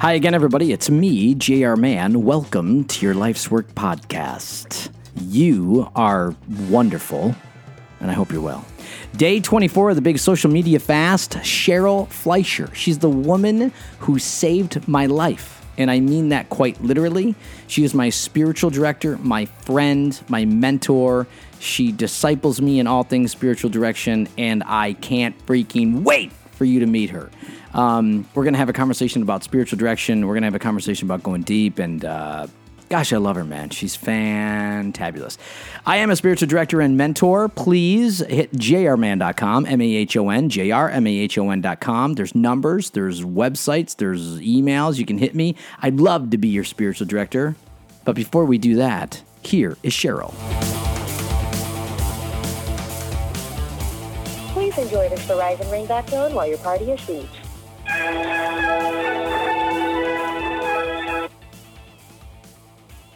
Hi again, everybody. It's me, JR Mahon. Welcome to your Life's Work podcast. You are wonderful, and I hope you're well. Day 24 of the big social media fast, Cheryl Fleischer. She's the woman who saved my life. And I mean that quite literally. She is my spiritual director, my friend, my mentor. She disciples me in all things spiritual direction, and I can't freaking wait for you to meet her. Um, we're going to have a conversation about spiritual direction. We're going to have a conversation about going deep. And uh, gosh, I love her, man. She's fantabulous. I am a spiritual director and mentor. Please hit jrmahon.com, M A H O N, J R M A H O N.com. There's numbers, there's websites, there's emails. You can hit me. I'd love to be your spiritual director. But before we do that, here is Cheryl. Please enjoy this Verizon ringback tone while your party is reached.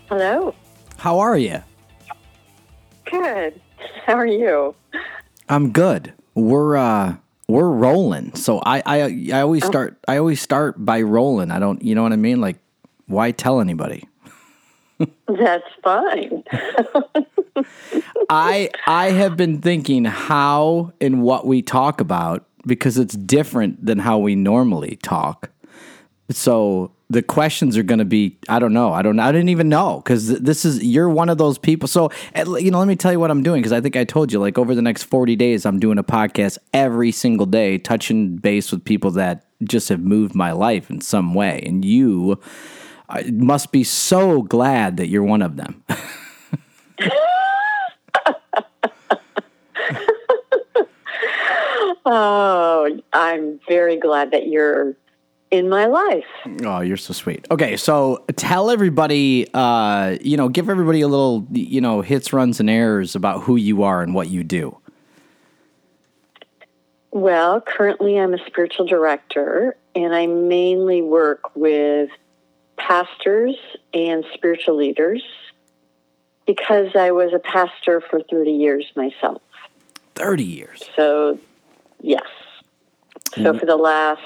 Hello. How are you? Good. How are you? I'm good. We're uh we're rolling. So I I I always start I always start by rolling. I don't you know what I mean? Like why tell anybody? That's fine. I I have been thinking how and what we talk about because it's different than how we normally talk. So the questions are going to be I don't know. I don't I didn't even know cuz this is you're one of those people. So you know, let me tell you what I'm doing cuz I think I told you like over the next 40 days I'm doing a podcast every single day touching base with people that just have moved my life in some way and you must be so glad that you're one of them. oh, I'm very glad that you're in my life. Oh, you're so sweet. Okay, so tell everybody, uh, you know, give everybody a little, you know, hits, runs, and errors about who you are and what you do. Well, currently I'm a spiritual director and I mainly work with pastors and spiritual leaders because I was a pastor for 30 years myself. 30 years. So, yes. So, mm-hmm. for the last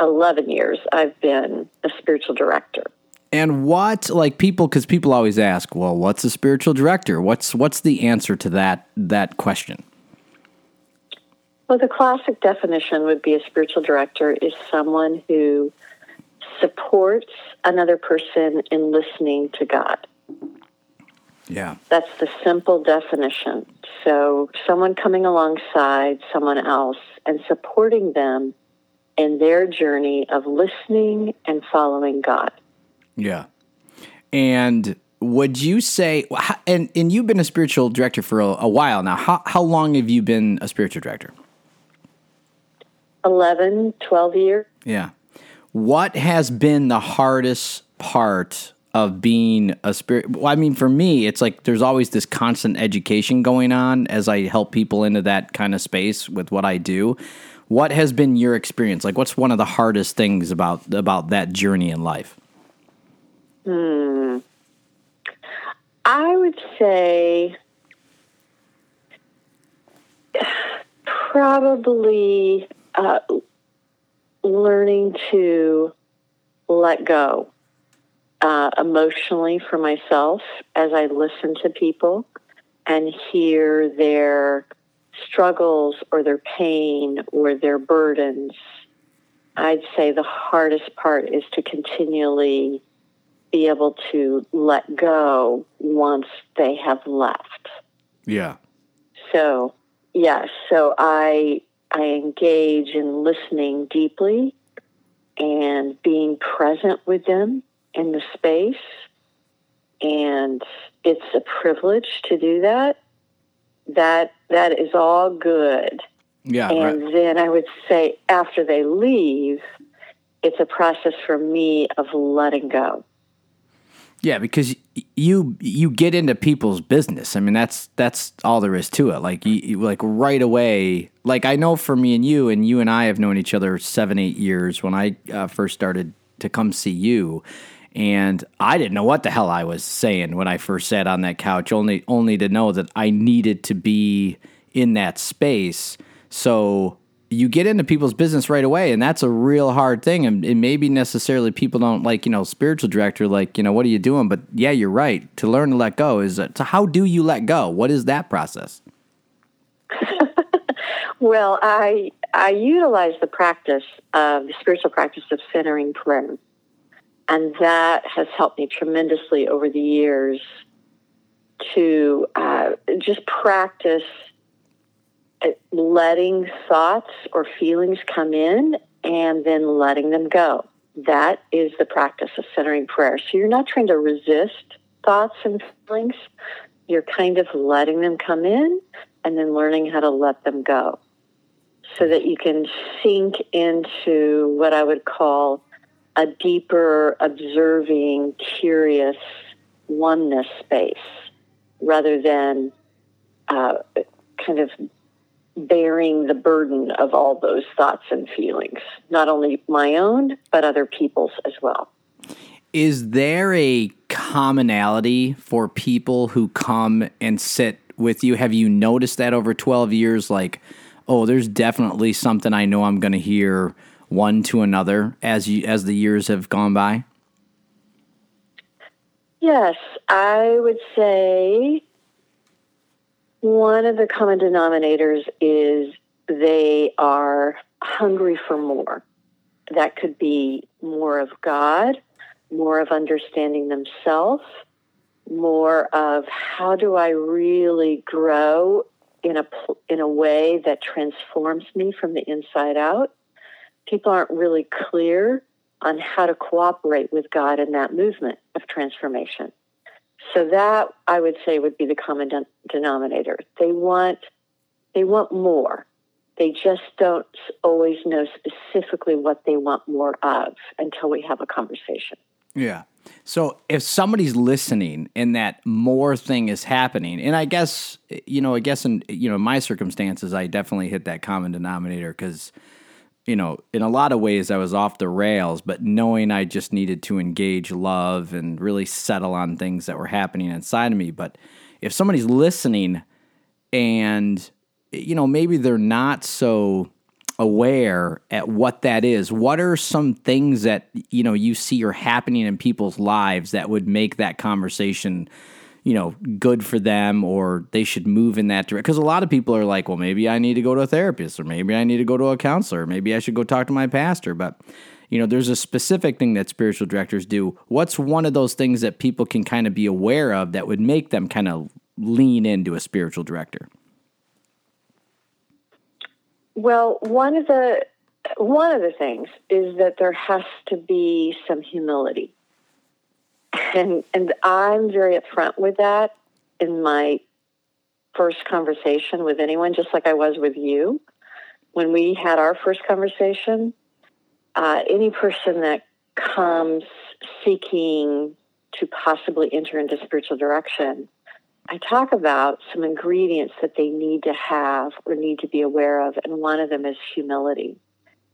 11 years, I've been a spiritual director. And what, like people, because people always ask, well, what's a spiritual director? What's what's the answer to that that question? Well, the classic definition would be a spiritual director is someone who supports another person in listening to God. Yeah, That's the simple definition. So, someone coming alongside someone else and supporting them in their journey of listening and following God. yeah. And would you say, and and you've been a spiritual director for a, a while now? How how long have you been a spiritual director? 11, 12 years. Yeah. What has been the hardest part of being a spirit? Well, I mean, for me, it's like there's always this constant education going on as I help people into that kind of space with what I do. What has been your experience? Like, what's one of the hardest things about about that journey in life? Hmm. I would say probably uh, learning to let go uh, emotionally for myself as I listen to people and hear their struggles or their pain or their burdens. I'd say the hardest part is to continually be able to let go once they have left. Yeah. So, yes, so I I engage in listening deeply and being present with them in the space and it's a privilege to do that. That that is all good. Yeah. And right. then I would say after they leave, it's a process for me of letting go. Yeah, because you you get into people's business. I mean, that's that's all there is to it. Like you, you- like right away. Like I know for me and you, and you and I have known each other seven eight years. When I uh, first started to come see you, and I didn't know what the hell I was saying when I first sat on that couch. Only only to know that I needed to be in that space. So you get into people's business right away, and that's a real hard thing. And, and maybe necessarily people don't like, you know, spiritual director, like, you know, what are you doing? But yeah, you're right. To learn to let go is so how do you let go? What is that process? well, I I utilize the practice of the spiritual practice of centering prayer. And that has helped me tremendously over the years to uh, just practice uh, letting thoughts or feelings come in and then letting them go. That is the practice of centering prayer. So you're not trying to resist thoughts and feelings. You're kind of letting them come in and then learning how to let them go so that you can sink into what I would call a deeper, observing, curious oneness space rather than uh, kind of bearing the burden of all those thoughts and feelings, not only my own, but other people's as well. Is there a commonality for people who come and sit with you? Have you noticed that over 12 years? Like, oh, there's definitely something I know I'm going to hear one to another as you as the years have gone by? Yes, I would say one of the common denominators is they are hungry for more. That could be more of God, more of understanding themselves, more of how do I really grow in a in a way that transforms me from the inside out people aren't really clear on how to cooperate with God in that movement of transformation. So that I would say would be the common de- denominator. They want they want more. They just don't always know specifically what they want more of until we have a conversation. Yeah. So if somebody's listening and that more thing is happening, and I guess eh, you know, I guess in you know my circumstances, I definitely hit that common denominator because you know, in a lot of ways, I was off the rails, but knowing I just needed to engage love and really settle on things that were happening inside of me. But if somebody's listening and, you know, maybe they're not so aware at what that is, what are some things that, you know, you see are happening in people's lives that would make that conversation you know, good for them or they should move in that direction. Because a lot of people are like, well, maybe I need to go to a therapist or maybe I need to go to a counselor. Maybe I should go talk to my pastor. But, you know, there's a specific thing that spiritual directors do. What's one of those things that people can kind of be aware of that would make them kind of lean into a spiritual director? Well, one of the one of the things is that there has to be some humility and and I'm very upfront with that in my first conversation with anyone, just like I was with you. When we had our first conversation, uh, any person that comes seeking to possibly enter into spiritual direction, I talk about some ingredients that they need to have or need to be aware of, and one of them is humility.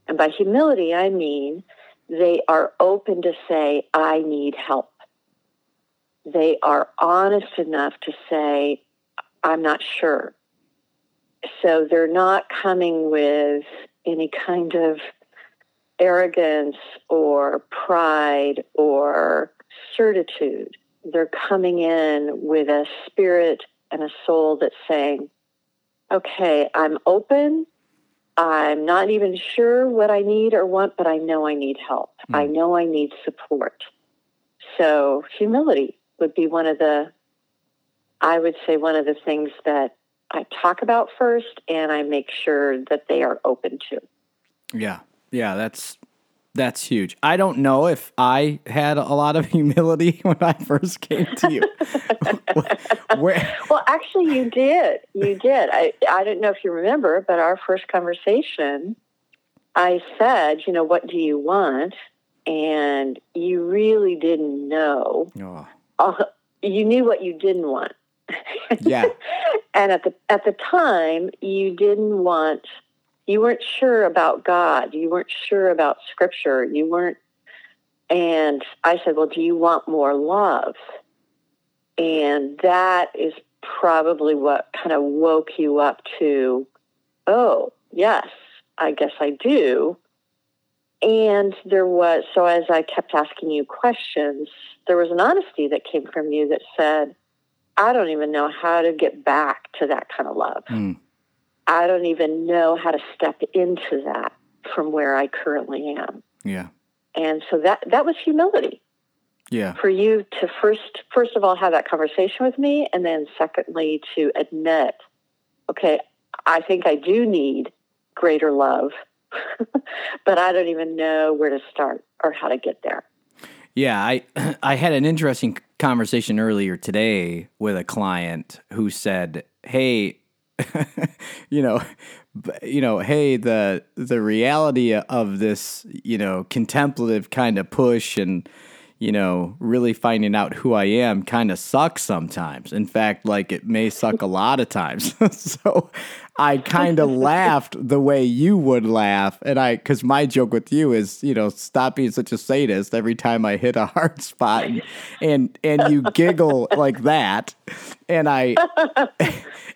And by humility, I mean they are open to say, I need help they are honest enough to say, I'm not sure. So they're not coming with any kind of arrogance or pride or certitude. They're coming in with a spirit and a soul that's saying, okay, I'm open. I'm not even sure what I need or want, but I know I need help. Mm. I know I need support. So, humility would be one of the, I would say, one of the things that I talk about first and I make sure that they are open to. Yeah. Yeah. That's, that's huge. I don't know if I had a lot of humility when I first came to you. Where? Well, actually, you did. You did. I, I don't know if you remember, but our first conversation, I said, you know, what do you want? And you really didn't know. Oh Oh, you knew what you didn't want. Yeah. and at the at the time, you didn't want. You weren't sure about God. You weren't sure about Scripture. You weren't. And I said, "Well, do you want more love?" And that is probably what kind of woke you up to. Oh, yes, I guess I do. And there was, so as I kept asking you questions, there was an honesty that came from you that said, I don't even know how to get back to that kind of love. Mm. I don't even know how to step into that from where I currently am. Yeah. And so that that was humility Yeah. for you to first first of all have that conversation with me and then secondly to admit, okay, I think I do need greater love, but I don't even know where to start or how to get there. Yeah, I I had an interesting conversation earlier today with a client who said, "Hey, you know, you know, hey, the the reality of this, you know, contemplative kind of push and you know, really finding out who I am kind of sucks sometimes. In fact, like it may suck a lot of times. so I kind of laughed the way you would laugh. And I, cause my joke with you is, you know, stop being such a sadist every time I hit a hard spot and, and, and you giggle like that. And I,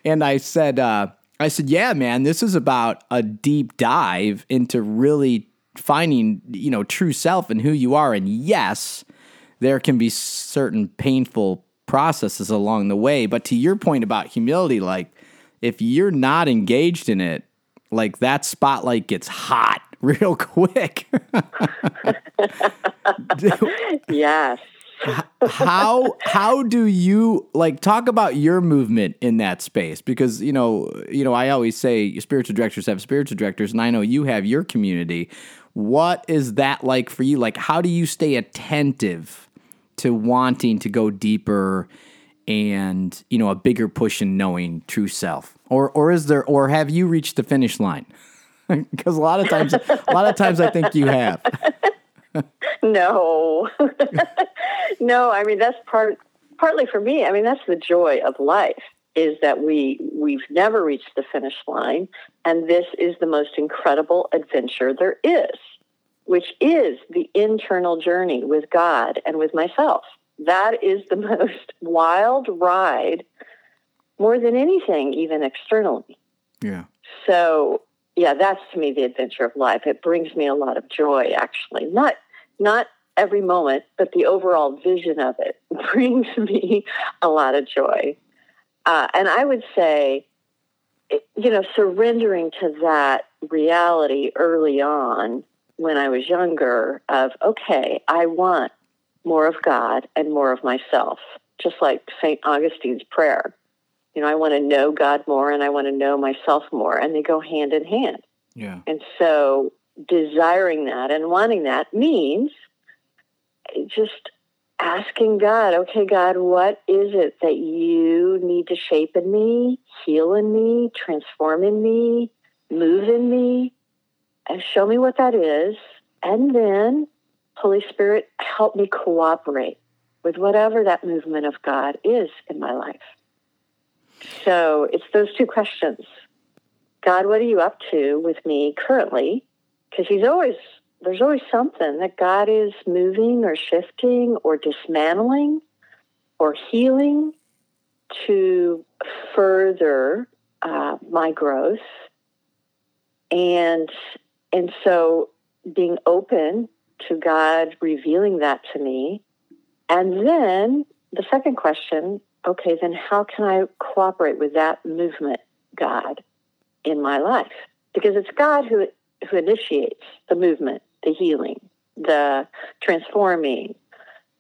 and I said, uh, I said, yeah, man, this is about a deep dive into really finding, you know, true self and who you are. And yes, there can be certain painful processes along the way. But to your point about humility, like if you're not engaged in it, like that spotlight gets hot real quick. Yes. how how do you like talk about your movement in that space because you know you know I always say spiritual directors have spiritual directors and I know you have your community what is that like for you like how do you stay attentive to wanting to go deeper and you know a bigger push in knowing true self or or is there or have you reached the finish line because a lot of times a lot of times I think you have No. no, I mean that's part partly for me. I mean that's the joy of life is that we we've never reached the finish line and this is the most incredible adventure there is, which is the internal journey with God and with myself. That is the most wild ride more than anything even externally. yeah So yeah, that's to me the adventure of life. It brings me a lot of joy actually. Not not every moment, but the overall vision of it brings me a lot of joy. Uh, and I would say, you know, surrendering to that reality early on when I was younger of, okay, I want more of God and more of myself, just like St. Augustine's prayer. You know, I want to know God more and I want to know myself more, and they go hand in hand. yeah And so desiring that and wanting that means just asking God, okay, God, what is it that you need to shape in me, heal in me, transform in me, move in me, show me what that is. And then, Holy Spirit, help me cooperate with whatever that movement of God is in my life. So it's those two questions. God, what are you up to with me currently? Because He's always, there's always something that God is moving or shifting or dismantling or healing to further uh, my growth. And, and so being open to God revealing that to me. And then the second question okay, then how can I cooperate with that movement, God, in my life? Because it's God who, who initiates the movement, the healing, the transforming.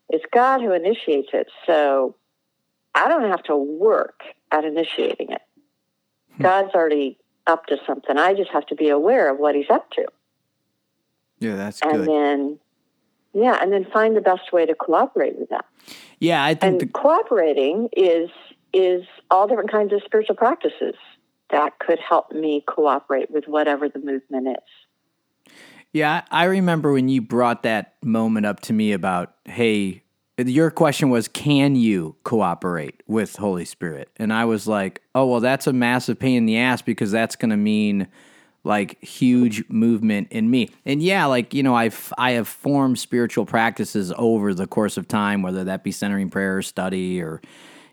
It's God who initiates it. So I don't have to work at initiating it. Hmm. God's already up to something. I just have to be aware of what he's up to. yeah that's And good then, yeah, and then find the best way to cooperate with that. yeah I think And the, cooperating is is all different kinds of spiritual practices that could help me cooperate with whatever the movement is. Yeah, I I remember when you brought that moment up to me about, hey, your question was, can you cooperate with Holy Spirit? And I was like, oh, well, that's a massive pain in the ass because that's going to mean like huge movement in me. And yeah, like, you know, I've, I have formed spiritual practices over the course of time, whether that be centering prayer, study, or,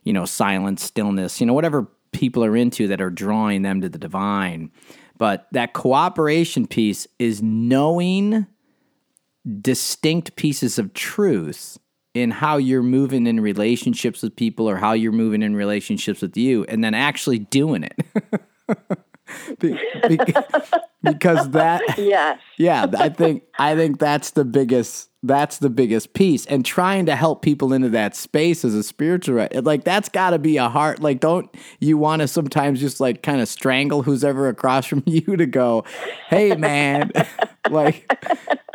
you know, silence, stillness, you know, whatever people are into that are drawing them to the divine. But that cooperation piece is knowing distinct pieces of truth in how you're moving in relationships with people or how you're moving in relationships with you and then actually doing it. Be- be- because that Yes. yeah, I think I think that's the biggest that's the biggest piece. And trying to help people into that space as a spiritual like that's got to be a heart like don't you want to sometimes just like kind of strangle who's ever across from you to go hey man. Like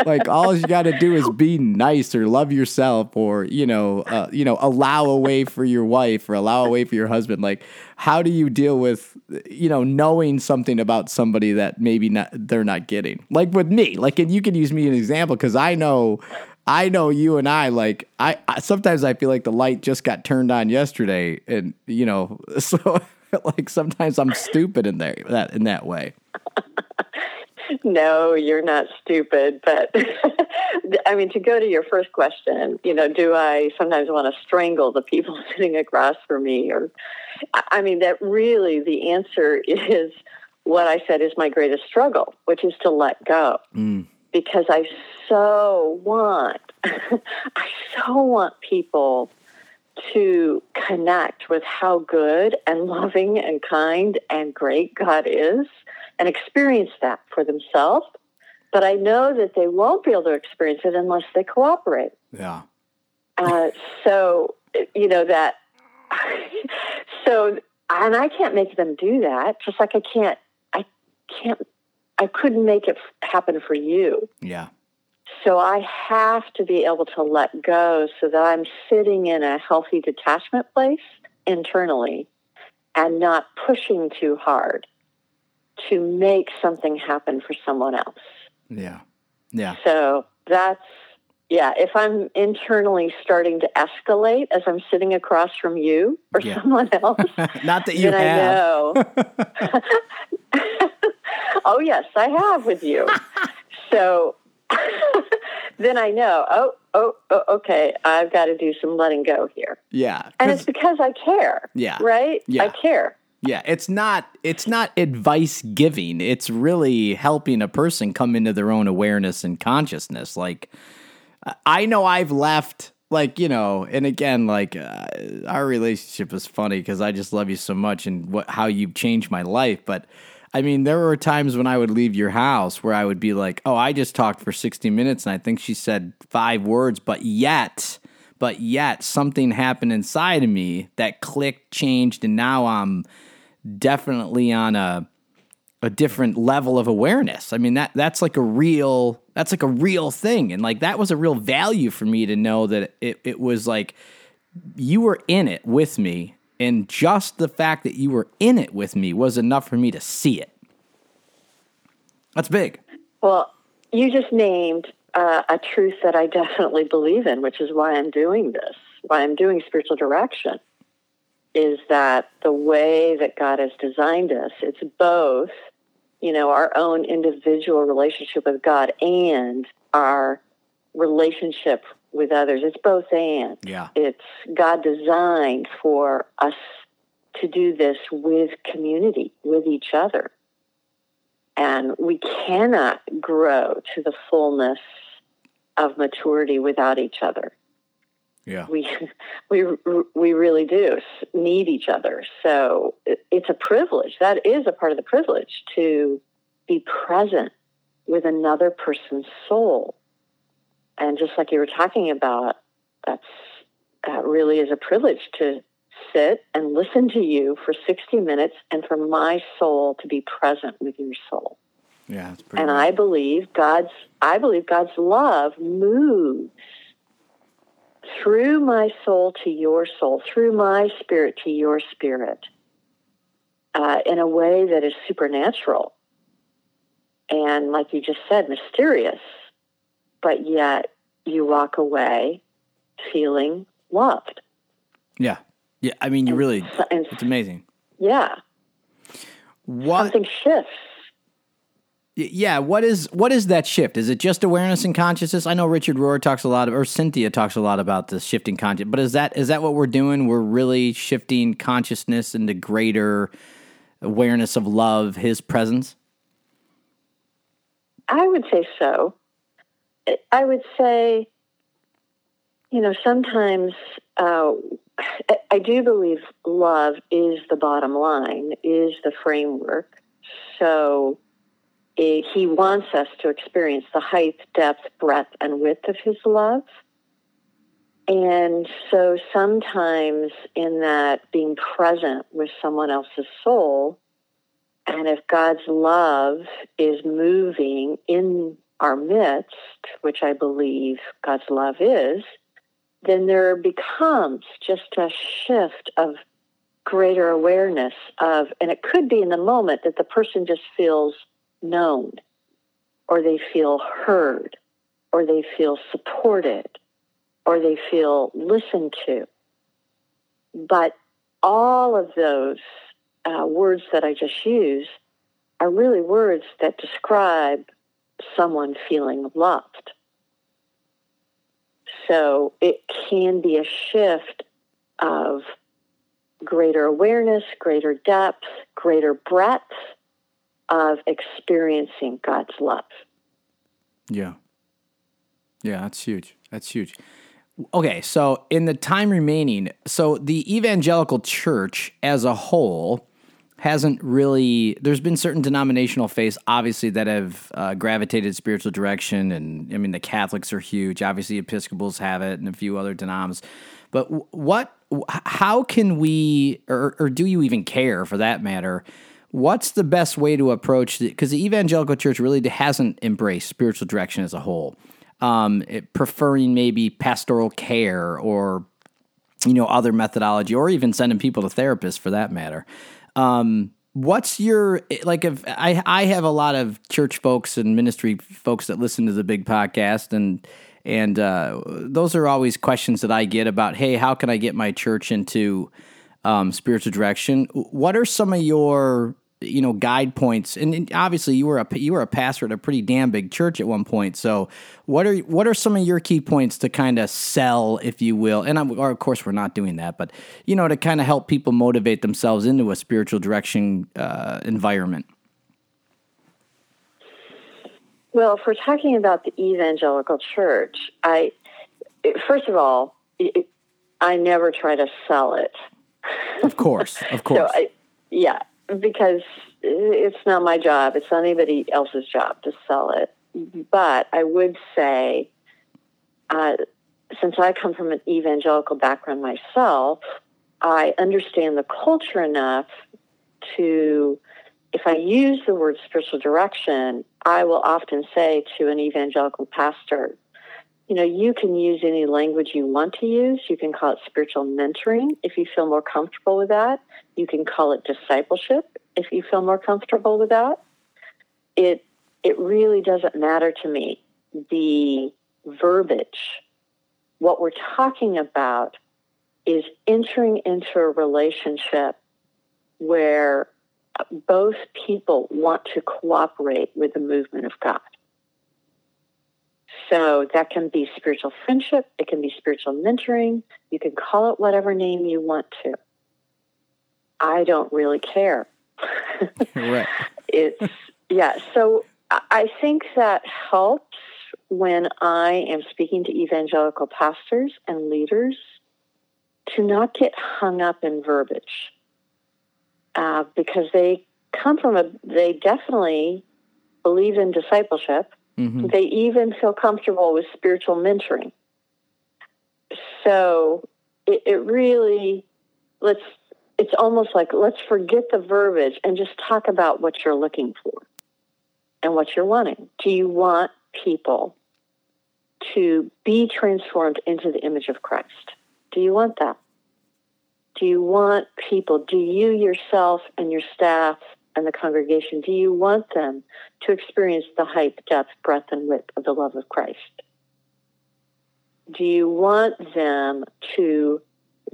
like all you got to do is be nice or love yourself or you know uh, you know allow a way for your wife or allow a way for your husband. Like how do you deal with you know knowing something about somebody that maybe not they're not getting? Like with me like and you can use me an example because i know i know you and i like I, I sometimes i feel like the light just got turned on yesterday and you know so like sometimes i'm stupid in there that in that way No, you're not stupid. But I mean, to go to your first question, you know, do I sometimes want to strangle the people sitting across from me? Or, I I mean, that really the answer is what I said is my greatest struggle, which is to let go. Mm. Because I so want, I so want people to connect with how good and loving and kind and great God is and experience that for themselves. But I know that they won't be able to experience it unless they cooperate. yeah Uh, so, you know, that, so, and I can't make them do that, just like I can't, I can't, I couldn't make it happen for you. yeah So I have to be able to let go so that I'm sitting in a healthy detachment place internally and not pushing too hard to make something happen for someone else. yeah yeah So that's, yeah, if I'm internally starting to escalate as I'm sitting across from you or Yeah. someone else, not that you have I know. oh, yes, I have with you. so then I know, oh, oh, oh, okay, I've got to do some letting go here. yeah And it's because I care. Yeah. Right? Yeah. I care. Yeah, it's not it's not advice giving. It's really helping a person come into their own awareness and consciousness. Like I know I've left like, you know, and again like uh, our relationship is funny cuz I just love you so much and what how you've changed my life, but I mean, there were times when I would leave your house where I would be like, "Oh, I just talked for 60 minutes and I think she said 5 words, but yet but yet something happened inside of me that clicked, changed, and now I'm definitely on a a different level of awareness. I mean that that's like a real that's like a real thing. And like that was a real value for me to know that it, it was like you were in it with me and just the fact that you were in it with me was enough for me to see it. That's big. Well, you just named uh, a truth that I definitely believe in, which is why I'm doing this, why I'm doing spiritual direction, is that the way that God has designed us, it's both, you know, our own individual relationship with God and our relationship with others. It's both and. Yeah. It's God designed for us to do this with community, with each other. And we cannot grow to the fullness of maturity without each other. Yeah. We, we, we really do need each other. So it's a privilege. That is a part of the privilege to be present with another person's soul. And just like you were talking about, that's that really is a privilege to sit and listen to you for 60 minutes and for my soul to be present with your soul. Yeah, it's pretty And rad. I believe God's I believe God's love moves through my soul to your soul, through my spirit to your spirit, uh, in a way that is supernatural and, like you just said, mysterious. But yet, you walk away feeling loved. Yeah. Yeah, I mean you really So- and it's amazing. yeah, What something shifts. Yeah, what is what is that shift? Is it just awareness and consciousness? I know Richard Rohr talks a lot of, or Cynthia talks a lot about the shifting conscious. But is that is that what we're doing? We're really shifting consciousness into greater awareness of love, His presence. I would say so. I would say, you know, sometimes uh, I do believe love is the bottom line, is the framework. So it, he wants us to experience the height, depth, breadth, and width of his love. And so sometimes in that being present with someone else's soul, and if God's love is moving in our midst, which I believe God's love is, then there becomes just a shift of greater awareness of, and it could be in the moment that the person just feels known, or they feel heard, or they feel supported, or they feel listened to. But all of those uh, words that I just used are really words that describe someone feeling loved. So it can be a shift of greater awareness, greater depth, greater breadth of experiencing God's love. Yeah. Yeah, that's huge. That's huge. Okay, so in the time remaining, so the evangelical church as a whole hasn't really there's been certain denominational faiths obviously that have uh, gravitated spiritual direction. And i mean the catholics are huge. Obviously episcopals have it and a few other denoms. But what how can we or, or do you even care for that matter? What's the best way to approach it? because the evangelical church really hasn't embraced spiritual direction as a whole. Um, it, preferring maybe pastoral care or you know other methodology or even sending people to therapists for that matter um, what's your like? If I I have a lot of church folks and ministry folks that listen to the big podcast, and and uh, those are always questions that I get about. Hey, how can I get my church into um, spiritual direction? What are some of your you know guide points. And obviously you were a you were a pastor at a pretty damn big church at one point. So what are what are some of your key points to kind of sell if you will? And I'm, or of course we're not doing that but you know to kind of help people motivate themselves into a spiritual direction uh, environment. Well if we're talking about the evangelical church i first of all it, i never try to sell it. Of course of course. So I, yeah because it's not my job. It's not anybody else's job to sell it. But I would say, uh, since I come from an evangelical background myself, I understand the culture enough to, if I use the word spiritual direction, I will often say to an evangelical pastor, you know, you can use any language you want to use. You can call it spiritual mentoring if you feel more comfortable with that. You can call it discipleship if you feel more comfortable with that. It it really doesn't matter to me the verbiage. What we're talking about is entering into a relationship where both people want to cooperate with the movement of God. So that can be spiritual friendship, it can be spiritual mentoring. You can call it whatever name you want to. I don't really care. right. It's, yeah. So I think that helps when I am speaking to evangelical pastors and leaders to not get hung up in verbiage uh, because they come from a, they definitely believe in discipleship Mm-hmm. They even feel comfortable with spiritual mentoring. So it, it really, let's, it's almost like let's forget the verbiage and just talk about what you're looking for and what you're wanting. Do you want people to be transformed into the image of Christ? Do you want that? Do you want people, do you yourself and your staff and the congregation, do you want them to experience the height, depth, breadth, and width of the love of Christ? Do you want them to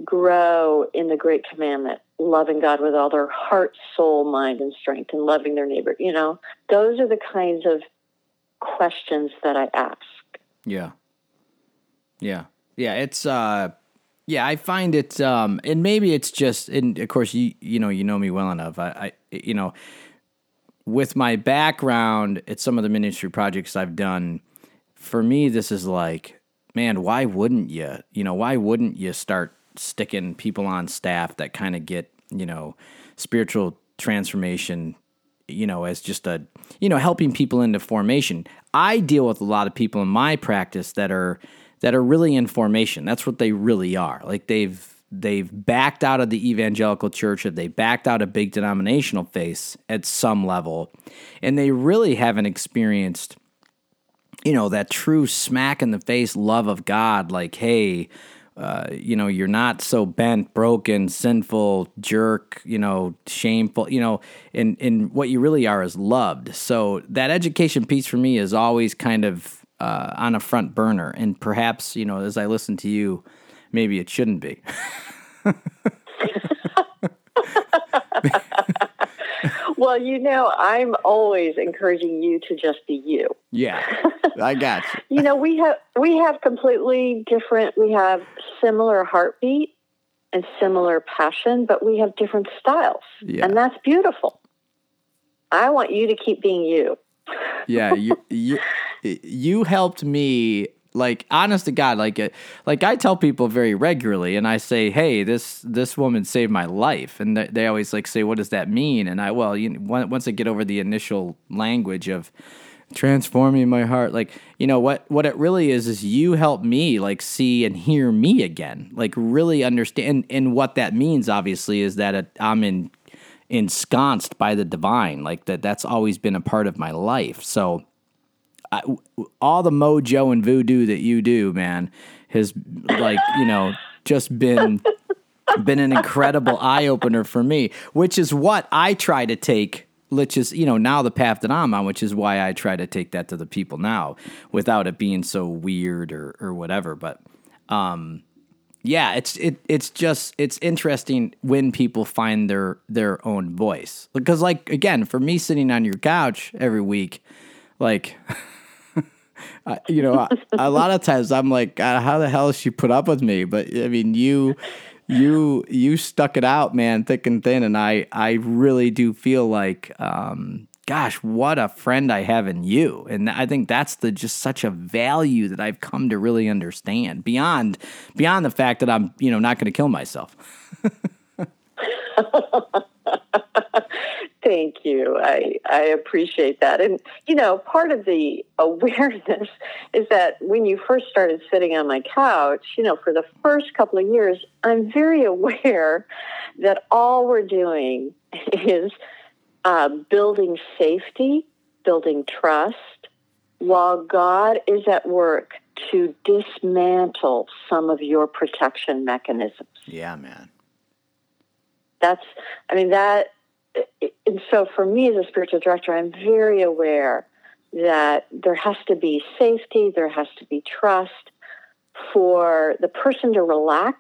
grow in the great commandment, loving God with all their heart, soul, mind, and strength, and loving their neighbor? You know, those are the kinds of questions that I ask. Yeah. Yeah. Yeah. It's, uh, yeah, I find it, um, and maybe it's just, and of course, you you know, you know me well enough. I, I you know, with my background at some of the ministry projects I've done, for me, this is like, man, why wouldn't you? You know, why wouldn't you start sticking people on staff that kind of get, you know, spiritual transformation, you know, as just a, you know, helping people into formation. I deal with a lot of people in my practice that are that are really in formation. That's what they really are. Like they've they've backed out of the evangelical church, if they backed out of big denominational face at some level, and they really haven't experienced, you know, that true smack in the face love of God. Like, hey, uh, you know, you're not so bent, broken, sinful, jerk, you know, shameful, you know, and, and what you really are is loved. So that education piece for me is always kind of uh, on a front burner. And perhaps, you know, as I listen to you, maybe it shouldn't be. well, you know, I'm always encouraging you to just be you. Yeah, I got you. you know, we have we have completely different. We have similar heartbeat and similar passion, but we have different styles, yeah. and that's beautiful. I want you to keep being you. yeah, you you you helped me like honest to god like uh, like i tell people very regularly and i say hey this this woman saved my life. And they always like say what does that mean? And i well you know, once i get over the initial language of transforming my heart like you know what what it really is is you help me like see and hear me again like really understand and what that means obviously is that it, i'm in ensconced by the divine like that that's always been a part of my life. So All the mojo and voodoo that you do, man, has like you know just been been an incredible eye opener for me. Which is what I try to take. Which is you know now the path that I'm on, which is why I try to take that to the people now, without it being so weird or or whatever. But um, yeah, it's it it's just it's interesting when people find their their own voice because like again for me sitting on your couch every week, like. you know, a lot of times I'm like, God, how the hell she put up with me? But I mean, you, you, you stuck it out, man, thick and thin, and I, I really do feel like, um, gosh, what a friend I have in you, and I think that's the just such a value that I've come to really understand beyond, beyond the fact that I'm, you know, not going to kill myself. Thank you. I, I appreciate that. And, you know, part of the awareness is that when you first started sitting on my couch, you know, for the first couple of years, I'm very aware that all we're doing is uh, building safety, building trust, while God is at work to dismantle some of your protection mechanisms. Yeah, man. That's, I mean, that and so for me as a spiritual director, I'm very aware that there has to be safety, there has to be trust for the person to relax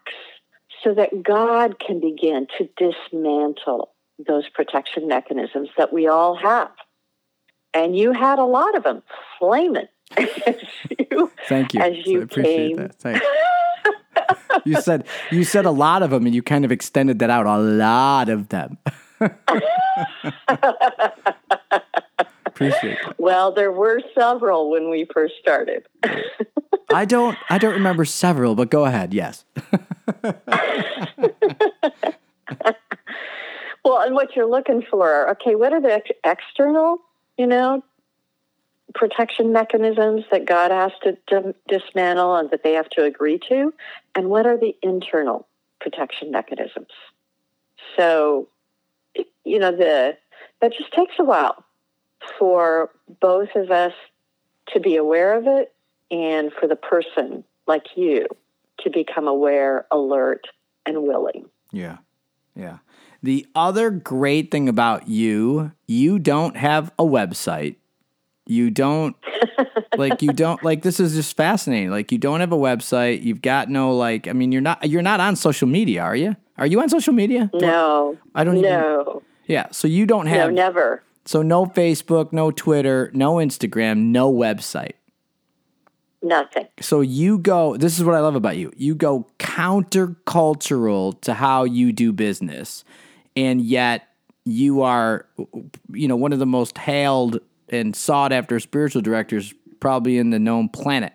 so that God can begin to dismantle those protection mechanisms that we all have. And you had a lot of them flaming as you, Thank you. As you I appreciate came. that. Thanks. you said you said a lot of them and you kind of extended that out a lot of them. Appreciate. Well, there were several when we first started. I don't I don't remember several, but go ahead. Yes. well, and what you're looking for, okay, what are the ex- external, you know, protection mechanisms that God has to d- dismantle and that they have to agree to, and what are the internal protection mechanisms? So you know, the that just takes a while for both of us to be aware of it and for the person like you to become aware, alert, and willing. Yeah. Yeah. The other great thing about you, you don't have a website. You don't like you don't like this is just fascinating. Like you don't have a website. You've got no like I mean you're not you're not on social media, are you? Are you on social media? No. I don't No. Even, yeah. So you don't have. No, never. So no Facebook, no Twitter, no Instagram, no website. Nothing. So you go, this is what I love about you. You go countercultural to how you do business. And yet you are, you know, one of the most hailed and sought after spiritual directors probably in the known planet.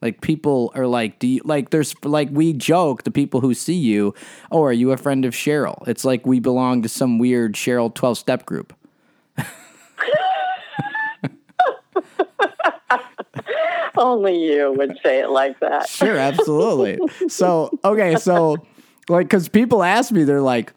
Like people are like, do you like? There's like we joke the people who see you. Oh, are you a friend of Cheryl? It's like we belong to some weird Cheryl twelve step group. Only you would say it like that. Sure, absolutely. so okay, so like, because people ask me, they're like,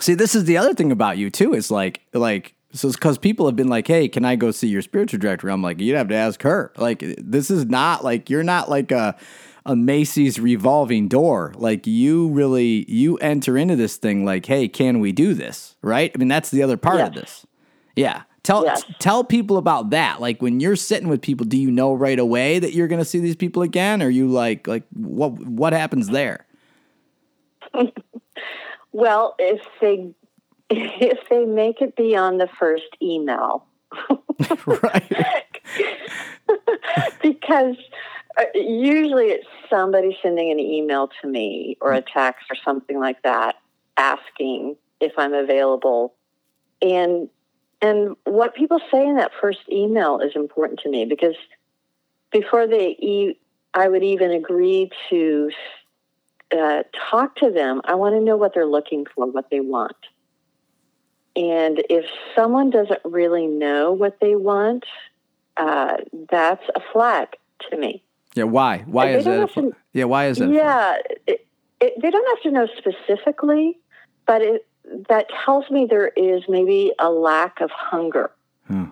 see, this is the other thing about you too. Is like, like so it's because people have been like, "Hey, can I go see your spiritual director?" I'm like, you'd have to ask her. Like, this is not like you're not like a a Macy's revolving door. Like you really you enter into this thing like, "Hey, can we do this?" Right? I mean, that's the other part Yes. of this. Yeah. Tell Yes. tell people about that. Like when you're sitting with people, do you know right away that you're going to see these people again, or you like like what what happens there? Well, if they if they make it beyond the first email, right. because uh, usually it's somebody sending an email to me or a text or something like that asking if I'm available. And and what people say in that first email is important to me because before they e- I would even agree to uh, talk to them I want to know what they're looking for what they want and if someone doesn't really know what they want uh, that's a flag to me. Yeah. Why? Why is that? To- yeah. Why is that? Yeah, it, it, they don't have to know specifically, but it, that tells me there is maybe a lack of hunger, Hmm.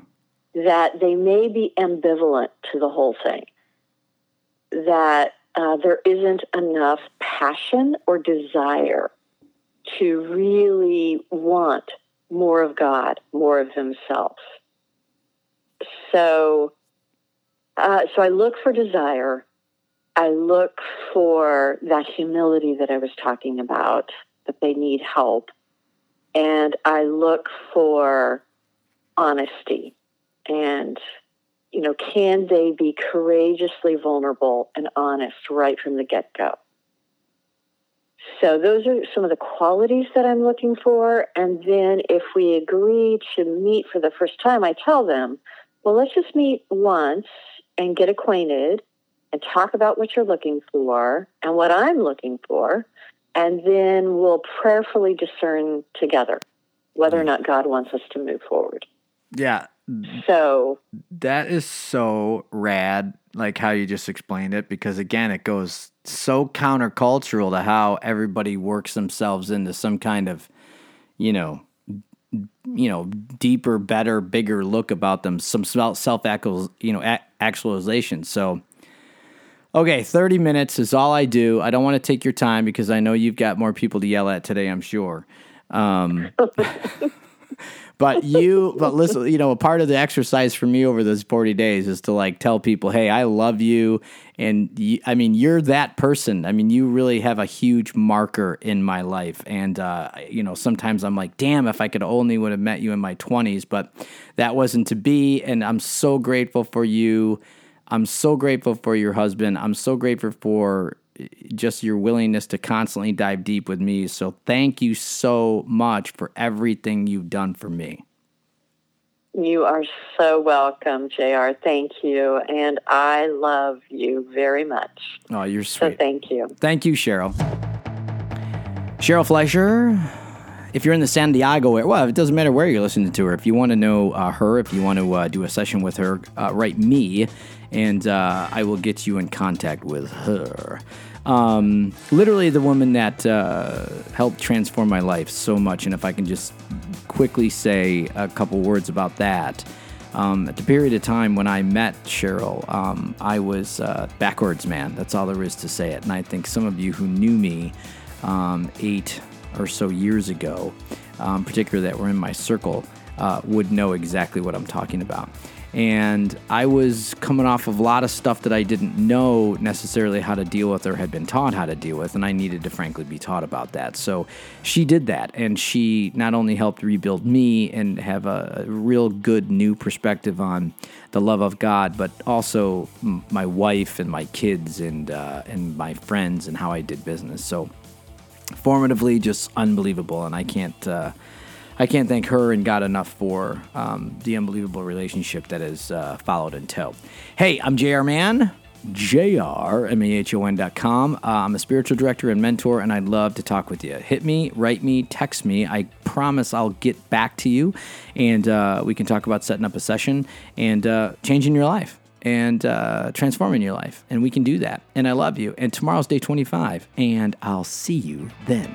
that they may be ambivalent to the whole thing, that uh, there isn't enough passion or desire to really want more of God, more of themselves. So, uh, so I look for desire. I look for that humility that I was talking about, that they need help. And I look for honesty. And, you know, can they be courageously vulnerable and honest right from the get go? So those are some of the qualities that I'm looking for. And then if we agree to meet for the first time, I tell them, well, let's just meet once and get acquainted and talk about what you're looking for and what I'm looking for. And then we'll prayerfully discern together whether or mm. not God wants us to move forward. Yeah. So, That is so rad, like how you just explained it, because again, it goes so countercultural to how everybody works themselves into some kind of, you know, you know, deeper, better, bigger look about them, some self you know, actualization. So, okay, 30 minutes is all I do. I don't want to take your time because I know you've got more people to yell at today, I'm sure. Um, but you, but listen, you know, a part of the exercise for me over those 40 days is to like tell people, hey, I love you. And you, I mean, you're that person. I mean, you really have a huge marker in my life. And, uh, you know, sometimes I'm like, damn, if I could only would have met you in my 20s, but that wasn't to be. And I'm so grateful for you. I'm so grateful for your husband. I'm so grateful for just your willingness to constantly dive deep with me. So thank you so much for everything you've done for me. you are so welcome, JR. Thank you. And I love you very much. Oh, you're sweet. So, thank you. Thank you, Cheryl. Cheryl Fleischer. If you're in the San Diego area, well, it doesn't matter where you're listening to her. If you want to know uh, her, if you want to uh, do a session with her, uh, write me, and uh, I will get you in contact with her. Um, literally, the woman that uh, helped transform my life so much. And if I can just quickly say a couple words about that. Um, at the period of time when I met Cheryl, um, I was uh, backwards man. That's all there is to say it. And I think some of you who knew me um, eight or so years ago, um, particularly that were in my circle, uh, would know exactly what I'm talking about. And I was coming off of a lot of stuff that I didn't know necessarily how to deal with or had been taught how to deal with, and I needed to frankly be taught about that. So she did that, and she not only helped rebuild me and have a, real good new perspective on the love of God, but also my wife and my kids and uh, and my friends and how I did business. So formatively just unbelievable and i can't uh, I can't thank her and God enough for um, the unbelievable relationship that has uh, followed in tow. Hey, I'm JR Mahon. JR, Uh, I'm a spiritual director and mentor, and I'd love to talk with you. Hit me, write me, text me. I promise I'll get back to you, and uh, we can talk about setting up a session and uh, changing your life and uh, transforming your life. And we can do that. And I love you. And tomorrow's day 25, and I'll see you then.